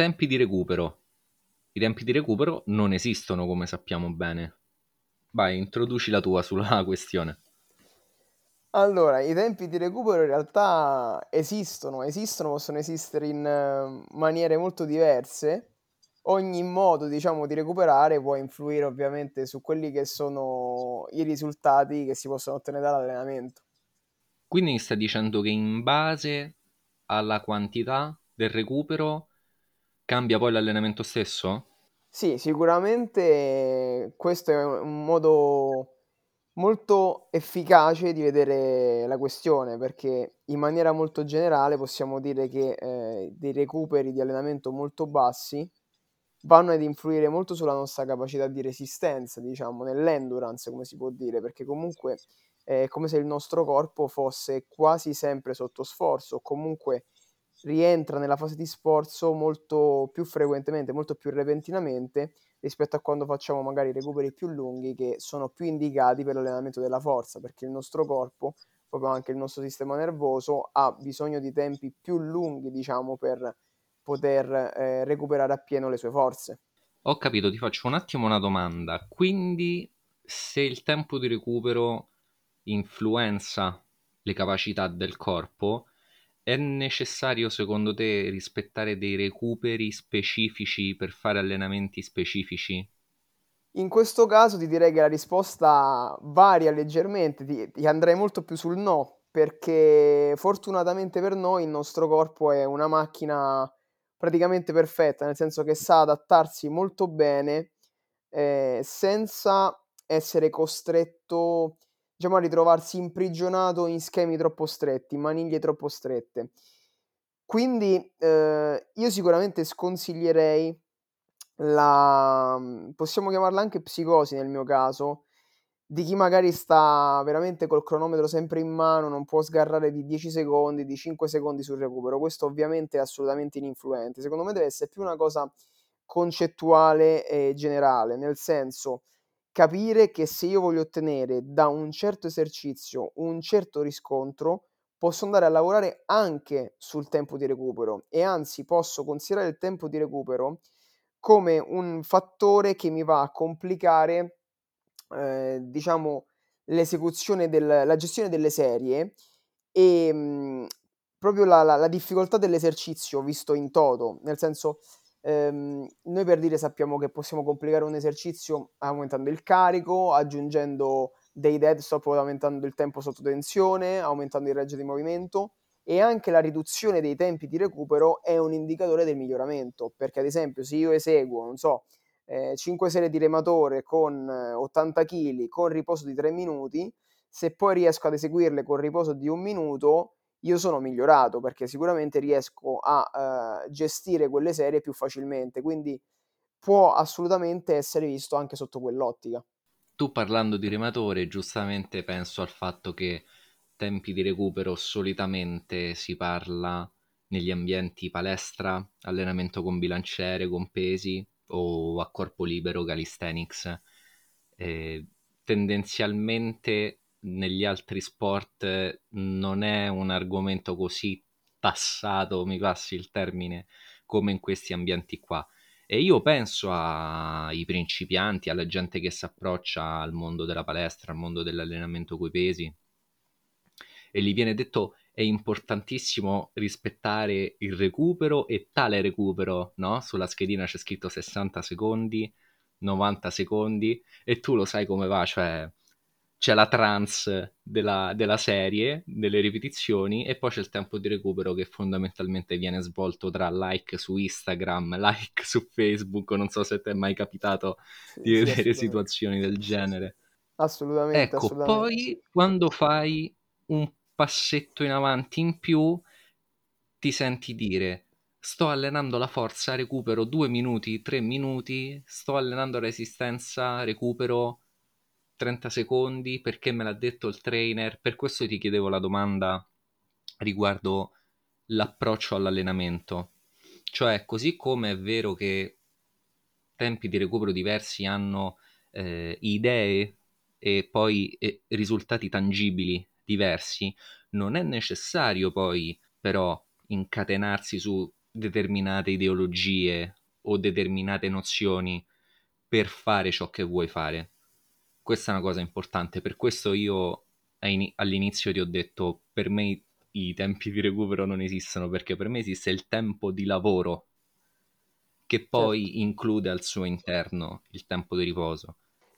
tempi di recupero. I tempi di recupero non esistono come sappiamo bene. Vai, introduci la tua sulla questione. Allora, i tempi di recupero in realtà esistono, esistono, possono esistere in eh, maniere molto diverse. Ogni modo, diciamo, di recuperare può influire ovviamente su quelli che sono i risultati che si possono ottenere dall'allenamento. Quindi mi stai dicendo che in base alla quantità del recupero cambia poi l'allenamento stesso? Sì, sicuramente questo è un modo molto efficace di vedere la questione, perché in maniera molto generale possiamo dire che eh, dei recuperi di allenamento molto bassi vanno ad influire molto sulla nostra capacità di resistenza, diciamo, nell'endurance, come si può dire, perché comunque è come se il nostro corpo fosse quasi sempre sotto sforzo, o comunque rientra nella fase di sforzo molto più frequentemente, molto più repentinamente rispetto a quando facciamo magari recuperi più lunghi che sono più indicati per l'allenamento della forza, perché il nostro corpo, proprio anche il nostro sistema nervoso, ha bisogno di tempi più lunghi, diciamo, per poter eh, recuperare appieno le sue forze. Ho capito, ti faccio un attimo una domanda. Quindi, se il tempo di recupero influenza le capacità del corpo, è necessario secondo te rispettare dei recuperi specifici per fare allenamenti specifici? In questo caso ti direi che la risposta varia leggermente, ti, ti andrei molto più sul no, perché fortunatamente per noi il nostro corpo è una macchina praticamente perfetta, nel senso che sa adattarsi molto bene eh, senza essere costretto diciamo, a ritrovarsi imprigionato in schemi troppo stretti, maniglie troppo strette. Quindi eh, io sicuramente sconsiglierei la, possiamo chiamarla anche psicosi nel mio caso, di chi magari sta veramente col cronometro sempre in mano, non può sgarrare di 10 secondi, di 5 secondi sul recupero. Questo ovviamente è assolutamente ininfluente. Secondo me deve essere più una cosa concettuale e generale, nel senso capire che se io voglio ottenere da un certo esercizio un certo riscontro, posso andare a lavorare anche sul tempo di recupero e anzi posso considerare il tempo di recupero come un fattore che mi va a complicare, eh, diciamo, l'esecuzione del, la gestione delle serie e mh, proprio la, la, la difficoltà dell'esercizio visto in toto, nel senso Ehm, noi per dire sappiamo che possiamo complicare un esercizio aumentando il carico, aggiungendo dei dead stop aumentando il tempo sotto tensione, aumentando il raggio di movimento e anche la riduzione dei tempi di recupero è un indicatore del miglioramento, perché ad esempio se io eseguo, non so, eh, 5 serie di rematore con 80 kg con riposo di 3 minuti, se poi riesco ad eseguirle con riposo di un minuto, io sono migliorato perché sicuramente riesco a uh, gestire quelle serie più facilmente, quindi può assolutamente essere visto anche sotto quell'ottica. Tu parlando di rematore, giustamente penso al fatto che tempi di recupero solitamente si parla negli ambienti palestra, allenamento con bilanciere, con pesi o a corpo libero, calisthenics. Eh, tendenzialmente negli altri sport non è un argomento così tassato, mi passi il termine, come in questi ambienti qua. E io penso ai principianti, alla gente che si approccia al mondo della palestra, al mondo dell'allenamento coi pesi, e gli viene detto è importantissimo rispettare il recupero e tale recupero, no? Sulla schedina c'è scritto 60 secondi, 90 secondi, e tu lo sai come va, cioè c'è la trance della, della, serie, delle ripetizioni, e poi c'è il tempo di recupero che fondamentalmente viene svolto tra like su Instagram, like su Facebook. Non so se ti è mai capitato di sì, vedere situazioni del genere. Assolutamente. Ecco, assolutamente. poi quando fai un passetto in avanti in più, ti senti dire sto allenando la forza, recupero due minuti, tre minuti, sto allenando resistenza, recupero 30 secondi perché me l'ha detto il trainer. Per questo ti chiedevo la domanda riguardo l'approccio all'allenamento. Cioè, così come è vero che tempi di recupero diversi hanno eh, idee e poi eh, risultati tangibili diversi, non è necessario poi però incatenarsi su determinate ideologie o determinate nozioni per fare ciò che vuoi fare. Questa è una cosa importante, per questo io all'inizio ti ho detto per me i tempi di recupero non esistono perché per me esiste il tempo di lavoro che poi certo. include al suo interno il tempo di riposo.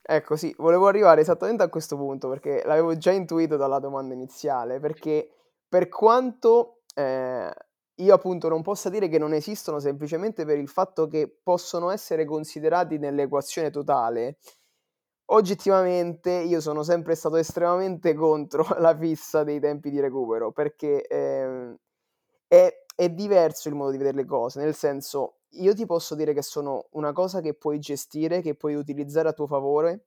Ecco, sì, volevo arrivare esattamente a questo punto perché l'avevo già intuito dalla domanda iniziale, perché per quanto eh, io appunto non possa dire che non esistono semplicemente per il fatto che possono essere considerati nell'equazione totale, oggettivamente io sono sempre stato estremamente contro la fissa dei tempi di recupero perché eh, è, è diverso il modo di vedere le cose, nel senso io ti posso dire che sono una cosa che puoi gestire, che puoi utilizzare a tuo favore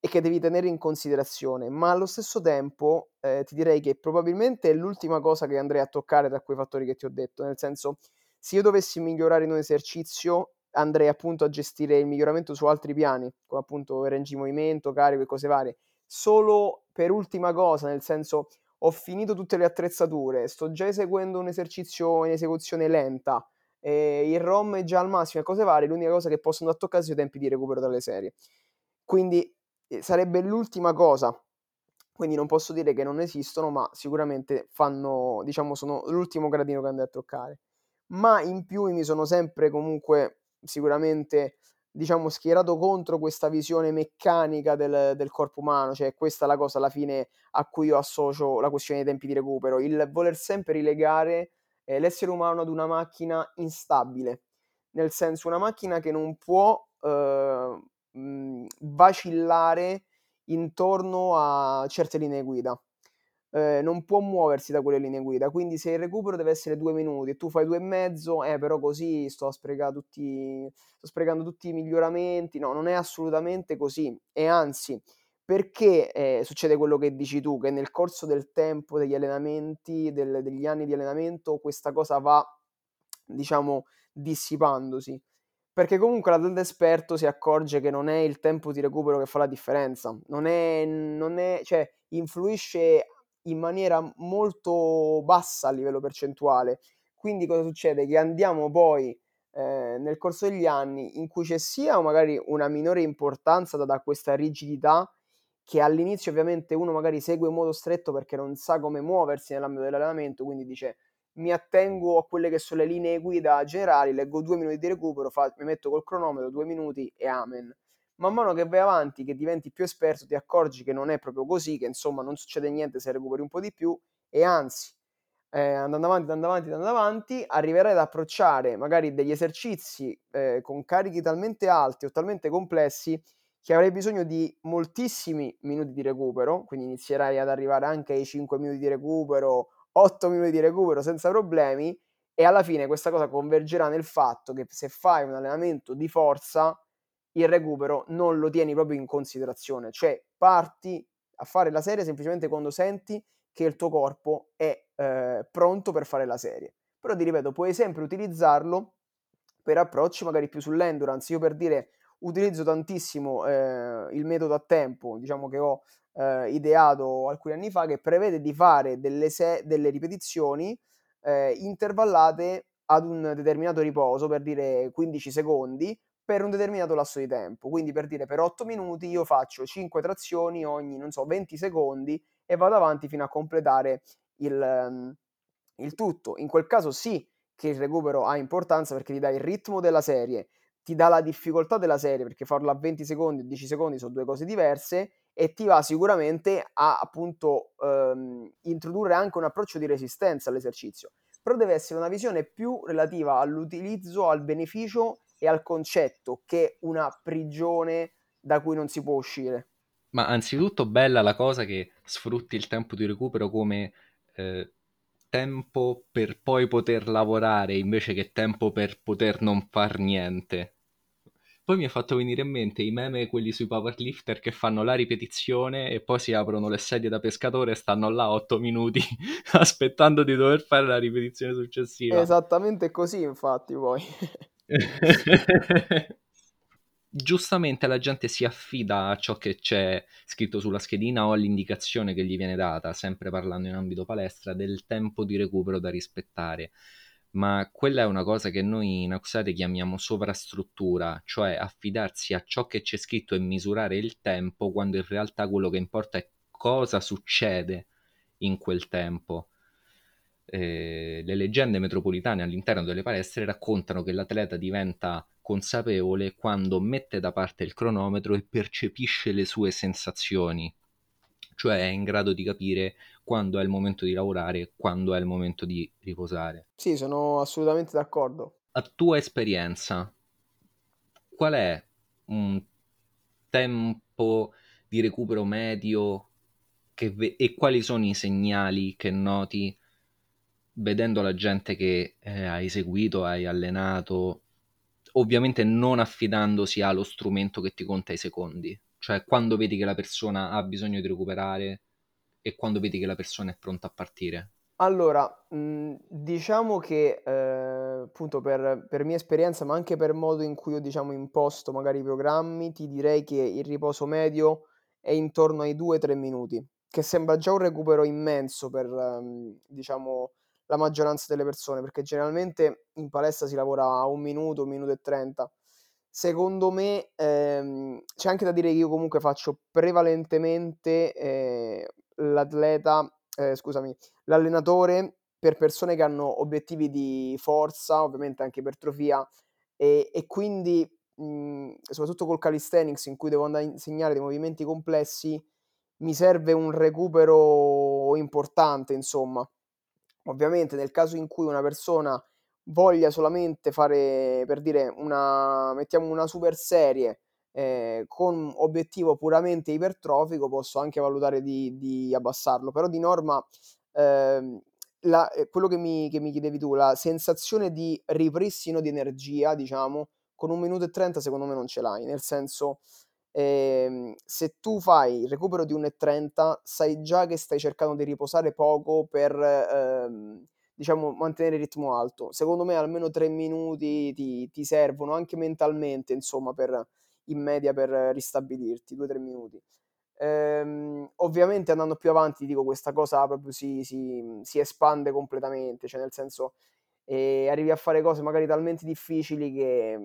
e che devi tenere in considerazione, ma allo stesso tempo eh, ti direi che probabilmente è l'ultima cosa che andrei a toccare tra quei fattori che ti ho detto, nel senso se io dovessi migliorare in un esercizio andrei appunto a gestire il miglioramento su altri piani, come appunto di movimento, carico e cose varie, solo per ultima cosa, nel senso ho finito tutte le attrezzature, sto già eseguendo un esercizio in esecuzione lenta, eh, il ROM è già al massimo e cose varie, l'unica cosa che posso andare a toccare sono i tempi di recupero dalle serie. Quindi eh, sarebbe l'ultima cosa. Quindi non posso dire che non esistono, ma sicuramente fanno, diciamo, sono l'ultimo gradino che andrei a toccare. Ma in più mi sono sempre comunque sicuramente diciamo schierato contro questa visione meccanica del, del, corpo umano, cioè questa è la cosa alla fine a cui io associo la questione dei tempi di recupero, il voler sempre rilegare eh, l'essere umano ad una macchina instabile, nel senso una macchina che non può eh, vacillare intorno a certe linee guida. Eh, non può muoversi da quelle linee guida. Quindi, se il recupero deve essere due minuti e tu fai due e mezzo, eh, però così sto tutti, sto sprecando tutti i miglioramenti. No, non è assolutamente così. E anzi, perché eh, succede quello che dici tu, che nel corso del tempo, degli allenamenti, del, degli anni di allenamento, questa cosa va, diciamo, dissipandosi. Perché comunque l'atleta esperto si accorge che non è il tempo di recupero che fa la differenza, non è, non è, cioè, influisce in maniera molto bassa a livello percentuale. Quindi cosa succede? Che andiamo poi eh, nel corso degli anni in cui c'è sia magari una minore importanza da, da questa rigidità che all'inizio ovviamente uno magari segue in modo stretto perché non sa come muoversi nell'ambito dell'allenamento, quindi dice mi attengo a quelle che sono le linee guida generali, leggo due minuti di recupero, fa, mi metto col cronometro due minuti e amen. Man mano che vai avanti, che diventi più esperto, ti accorgi che non è proprio così, che insomma non succede niente se recuperi un po' di più e anzi, eh, andando avanti, andando avanti, andando avanti, arriverai ad approcciare magari degli esercizi eh, con carichi talmente alti o talmente complessi che avrai bisogno di moltissimi minuti di recupero, quindi inizierai ad arrivare anche ai 5 minuti di recupero, 8 minuti di recupero senza problemi e alla fine questa cosa convergerà nel fatto che se fai un allenamento di forza, il recupero non lo tieni proprio in considerazione, cioè parti a fare la serie semplicemente quando senti che il tuo corpo è eh, pronto per fare la serie. Però ti ripeto, puoi sempre utilizzarlo per approcci magari più sull'endurance. Io per dire utilizzo tantissimo eh, il metodo a tempo, diciamo che ho eh, ideato alcuni anni fa, che prevede di fare delle, se- delle ripetizioni eh, intervallate ad un determinato riposo, per dire 15 secondi, per un determinato lasso di tempo. Quindi per dire per 8 minuti io faccio 5 trazioni ogni, non so, 20 secondi e vado avanti fino a completare il, um, il tutto. In quel caso sì che il recupero ha importanza perché ti dà il ritmo della serie, ti dà la difficoltà della serie perché farlo a 20 secondi o 10 secondi sono due cose diverse e ti va sicuramente a appunto ehm, introdurre anche un approccio di resistenza all'esercizio. Però deve essere una visione più relativa all'utilizzo, al beneficio e al concetto che una prigione da cui non si può uscire. Ma anzitutto bella la cosa che sfrutti il tempo di recupero come eh, tempo per poi poter lavorare invece che tempo per poter non far niente. Poi mi ha fatto venire in mente i meme, quelli sui powerlifter che fanno la ripetizione e poi si aprono le sedie da pescatore e stanno là 8 minuti aspettando di dover fare la ripetizione successiva. Esattamente così, infatti, poi. giustamente la gente si affida a ciò che c'è scritto sulla schedina o all'indicazione che gli viene data, sempre parlando in ambito palestra, del tempo di recupero da rispettare. ma quella è una cosa che noi in Auxate chiamiamo sovrastruttura, cioè affidarsi a ciò che c'è scritto e misurare il tempo quando in realtà quello che importa è cosa succede in quel tempo. Eh, le leggende metropolitane all'interno delle palestre raccontano che l'atleta diventa consapevole quando mette da parte il cronometro e percepisce le sue sensazioni, cioè è in grado di capire quando è il momento di lavorare e quando è il momento di riposare. Sì, sono assolutamente d'accordo. A tua esperienza, qual è un tempo di recupero medio ve- e quali sono i segnali che noti vedendo la gente che eh, hai seguito, hai allenato, ovviamente non affidandosi allo strumento che ti conta i secondi, cioè quando vedi che la persona ha bisogno di recuperare e quando vedi che la persona è pronta a partire? Allora, diciamo che eh, appunto per, per, mia esperienza, ma anche per modo in cui ho diciamo imposto magari i programmi, ti direi che il riposo medio è intorno ai 2-3 minuti, che sembra già un recupero immenso per um, diciamo la maggioranza delle persone, perché generalmente in palestra si lavora a un minuto, un minuto e trenta. Secondo me ehm, c'è anche da dire che io comunque faccio prevalentemente eh, l'atleta, eh, scusami, l'allenatore per persone che hanno obiettivi di forza, ovviamente anche ipertrofia, e, e quindi mh, soprattutto col calisthenics in cui devo andare a insegnare dei movimenti complessi, mi serve un recupero importante, insomma. Ovviamente nel caso in cui una persona voglia solamente fare, per dire, una, mettiamo una super serie eh, con obiettivo puramente ipertrofico, posso anche valutare di, di abbassarlo, però di norma eh, la, quello che mi, che mi chiedevi tu, la sensazione di ripristino di energia, diciamo, con un minuto e trenta secondo me non ce l'hai, nel senso eh, se tu fai il recupero di 1,30 sai già che stai cercando di riposare poco per ehm, diciamo mantenere il ritmo alto. Secondo me almeno 3 minuti ti, ti servono anche mentalmente, insomma, per, in media per ristabilirti, 2-3 minuti. Ehm, ovviamente andando più avanti, dico, questa cosa proprio si, si, si espande completamente, cioè nel senso eh, arrivi a fare cose magari talmente difficili che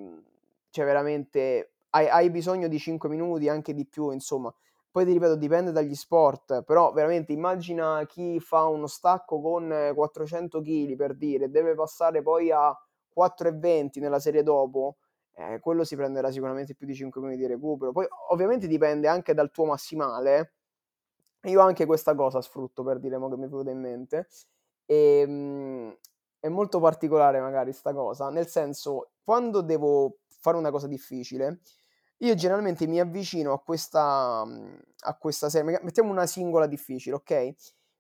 cioè veramente hai, hai bisogno di 5 minuti, anche di più, insomma. Poi ti ripeto, dipende dagli sport, però veramente immagina chi fa uno stacco con 400 kg per dire, deve passare poi a 4,20 nella serie dopo, eh, quello si prenderà sicuramente più di 5 minuti di recupero. Poi ovviamente dipende anche dal tuo massimale. Io anche questa cosa sfrutto per dire mo che mi è venuta in mente. E, ehm, è molto particolare magari sta cosa, nel senso, quando devo fare una cosa difficile, io generalmente mi avvicino a questa, a questa serie, mettiamo una singola difficile, ok?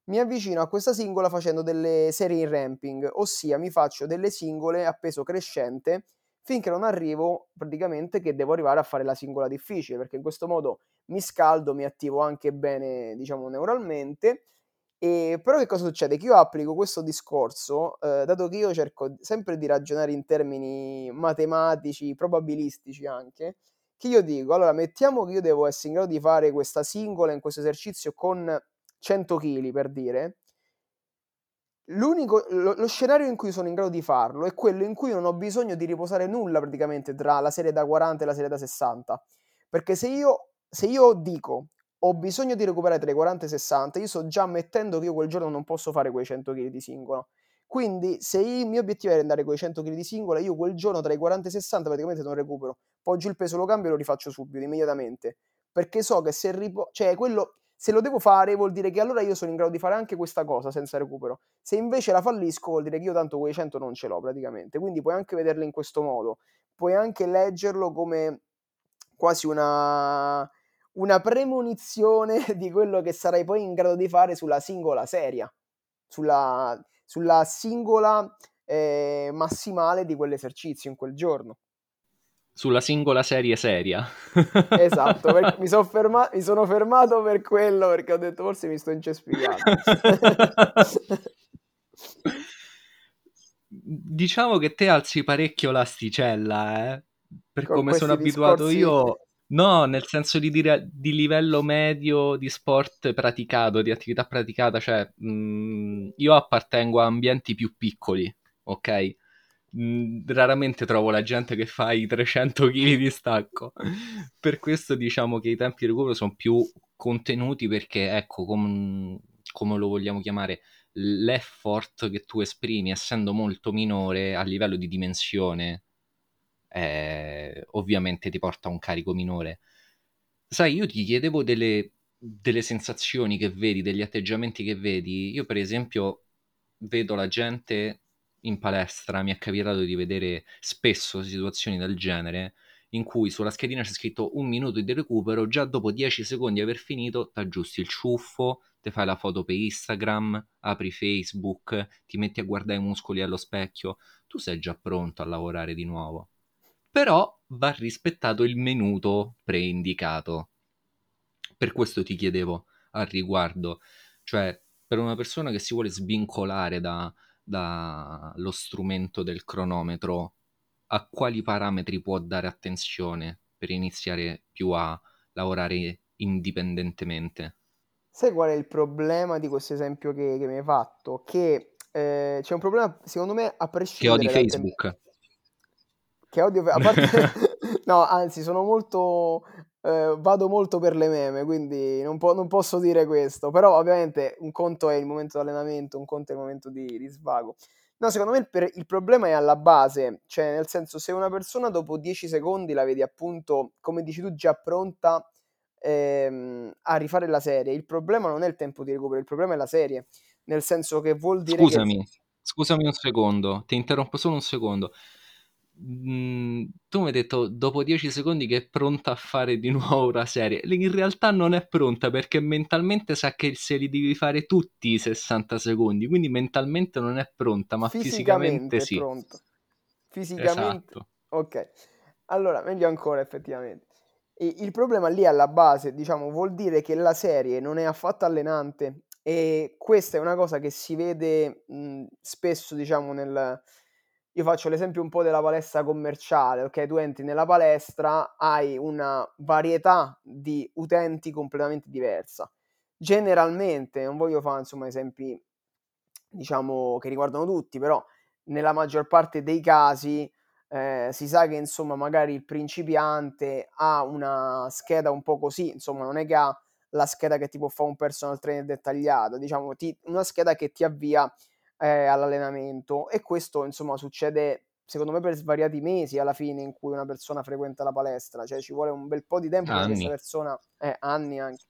Mi avvicino a questa singola facendo delle serie in ramping, ossia mi faccio delle singole a peso crescente finché non arrivo praticamente che devo arrivare a fare la singola difficile, perché in questo modo mi scaldo, mi attivo anche bene, diciamo, neuralmente. E però che cosa succede? Che io applico questo discorso, eh, dato che io cerco sempre di ragionare in termini matematici, probabilistici anche, che io dico, allora mettiamo che io devo essere in grado di fare questa singola in questo esercizio con 100 kg per dire, L'unico, lo, lo, scenario in cui sono in grado di farlo è quello in cui non ho bisogno di riposare nulla praticamente tra la serie da 40 e la serie da 60. Perché se io, se io dico ho bisogno di recuperare tra i 40 e i 60, io sto già ammettendo che io quel giorno non posso fare quei 100 kg di singola. Quindi se il mio obiettivo è andare quei 100 kg di singola, io quel giorno tra i 40 e i 60 praticamente non recupero. Poggio il peso, lo cambio e lo rifaccio subito, immediatamente. Perché so che se ripo- cioè quello se lo devo fare vuol dire che allora io sono in grado di fare anche questa cosa senza recupero. Se invece la fallisco vuol dire che io tanto quei 100 non ce l'ho praticamente. Quindi puoi anche vederlo in questo modo. Puoi anche leggerlo come quasi una, una premonizione di quello che sarai poi in grado di fare sulla singola serie, sulla, sulla singola eh, massimale di quell'esercizio in quel giorno sulla singola serie seria. esatto, mi, son ferma- mi, sono fermato per quello perché ho detto forse mi sto incespicando. diciamo che te alzi parecchio l'asticella, eh? Per Con come sono abituato io. No, nel senso di dire di livello medio di sport praticato, di attività praticata, cioè mh, io appartengo a ambienti più piccoli ok? Mm, raramente trovo la gente che fa i 300 kg di stacco. per questo diciamo che i tempi di recupero sono più contenuti perché, ecco, com- come lo vogliamo chiamare, l'effort che tu esprimi, essendo molto minore a livello di dimensione, eh, ovviamente ti porta a un carico minore. Sai, io ti chiedevo delle, delle sensazioni che vedi, degli atteggiamenti che vedi. Io, per esempio, vedo la gente in palestra, mi è capitato di vedere spesso situazioni del genere in cui sulla schedina c'è scritto un minuto di recupero, già dopo 10 secondi di aver finito ti aggiusti il ciuffo, ti fai la foto per Instagram, apri Facebook, ti metti a guardare i muscoli allo specchio, tu sei già pronto a lavorare di nuovo. Però va rispettato il minuto preindicato. Per questo ti chiedevo al riguardo, cioè per una persona che si vuole svincolare da, dallo strumento del cronometro, a quali parametri può dare attenzione per iniziare più a lavorare indipendentemente? Sai qual è il problema di questo esempio che, che mi hai fatto? Che eh, c'è un problema, secondo me, a prescindere... Che odi Facebook. Tem- che odio... A parte... no, anzi, sono molto... Eh, vado molto per le meme, quindi non, po- non, posso dire questo. Però ovviamente un conto è il momento di allenamento, un conto è il momento di, di svago. No, secondo me il, per- il, problema è alla base, cioè nel senso se una persona dopo 10 secondi la vedi appunto, come dici tu, già pronta ehm, a rifare la serie, il problema non è il tempo di recupero, il problema è la serie, nel senso che vuol dire scusami, che... Scusami un secondo, ti interrompo solo un secondo. Mm, tu mi hai detto dopo 10 secondi che è pronta a fare di nuovo una serie. In realtà non è pronta perché mentalmente sa che se li devi fare tutti i 60 secondi, quindi mentalmente non è pronta, ma fisicamente, fisicamente sì. Fisicamente. Esatto. Ok. Allora, meglio ancora effettivamente. E il problema lì alla base, diciamo, vuol dire che la serie non è affatto allenante e questa è una cosa che si vede mh, spesso, diciamo, nel, io faccio l'esempio un po' della palestra commerciale, ok? Tu entri nella palestra, hai una varietà di utenti completamente diversa. Generalmente, non voglio fare insomma esempi, diciamo, che riguardano tutti, però nella maggior parte dei casi eh, si sa che insomma magari il principiante ha una scheda un po' così, insomma non è che ha la scheda che ti può fare un personal trainer dettagliato, diciamo ti, una scheda che ti avvia eh, all'allenamento e questo insomma succede secondo me per svariati mesi alla fine in cui una persona frequenta la palestra, cioè ci vuole un bel po' di tempo anni. questa persona, eh, anni anche,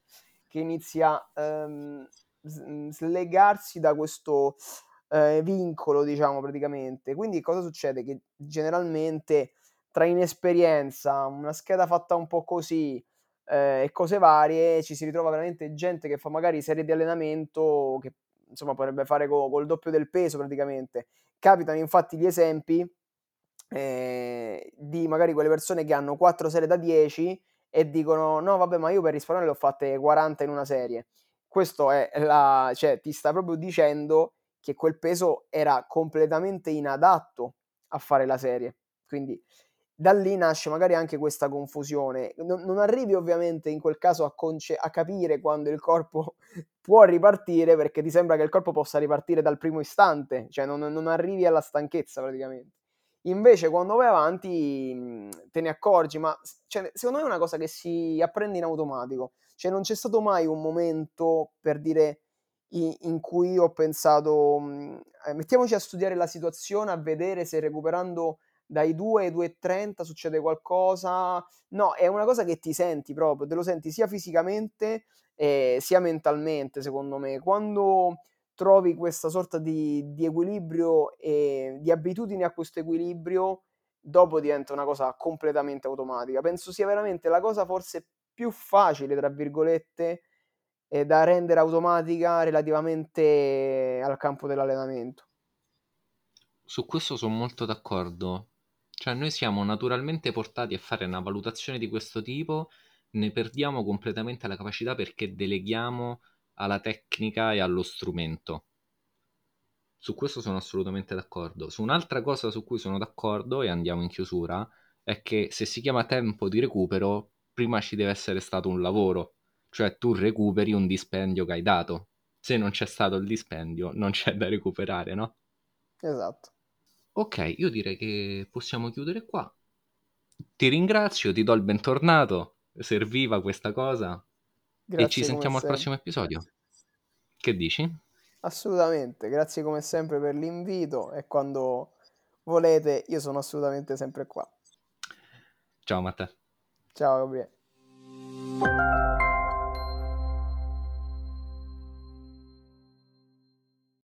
che inizia a ehm, slegarsi da questo eh, vincolo, diciamo praticamente. Quindi cosa succede? Che generalmente tra inesperienza, una scheda fatta un po' così eh, e cose varie, ci si ritrova veramente gente che fa magari serie di allenamento che insomma potrebbe fare co- col doppio del peso praticamente. Capitano infatti gli esempi eh, di magari quelle persone che hanno 4 serie da 10 e dicono no vabbè ma io per risparmiare le ho fatte 40 in una serie. Questo è la, cioè ti sta proprio dicendo che quel peso era completamente inadatto a fare la serie. Quindi da lì nasce magari anche questa confusione. Non, non arrivi ovviamente in quel caso a, conce- a, capire quando il corpo può ripartire perché ti sembra che il corpo possa ripartire dal primo istante, cioè non, non arrivi alla stanchezza praticamente. Invece quando vai avanti mhmm, te ne accorgi, ma cioè, secondo me è una cosa che si apprende in automatico. Cioè non c'è stato mai un momento per dire in, cui ho pensato mhmm, eh, mettiamoci a studiare la situazione, a vedere se recuperando dai 2 ai 2,30 succede qualcosa. No, è una cosa che ti senti proprio, te lo senti sia fisicamente eh, sia mentalmente, secondo me. Quando trovi questa sorta di, di equilibrio e di abitudine a questo equilibrio, dopo diventa una cosa completamente automatica. Penso sia veramente la cosa forse più facile, tra virgolette, eh, da rendere automatica relativamente al campo dell'allenamento. Su questo sono molto d'accordo. Cioè noi siamo naturalmente portati a fare una valutazione di questo tipo, ne perdiamo completamente la capacità perché deleghiamo alla tecnica e allo strumento. Su questo sono assolutamente d'accordo. Su un'altra cosa su cui sono d'accordo, e andiamo in chiusura, è che se si chiama tempo di recupero, prima ci deve essere stato un lavoro, cioè tu recuperi un dispendio che hai dato. Se non c'è stato il dispendio, non c'è da recuperare, no? Esatto. Ok, io direi che possiamo chiudere qua. Ti ringrazio, ti do il bentornato. Serviva questa cosa. Grazie e ci sentiamo al sempre. prossimo episodio. Che dici? Assolutamente, grazie come sempre per l'invito e quando volete io sono assolutamente sempre qua. Ciao Matteo. Ciao Gabriele.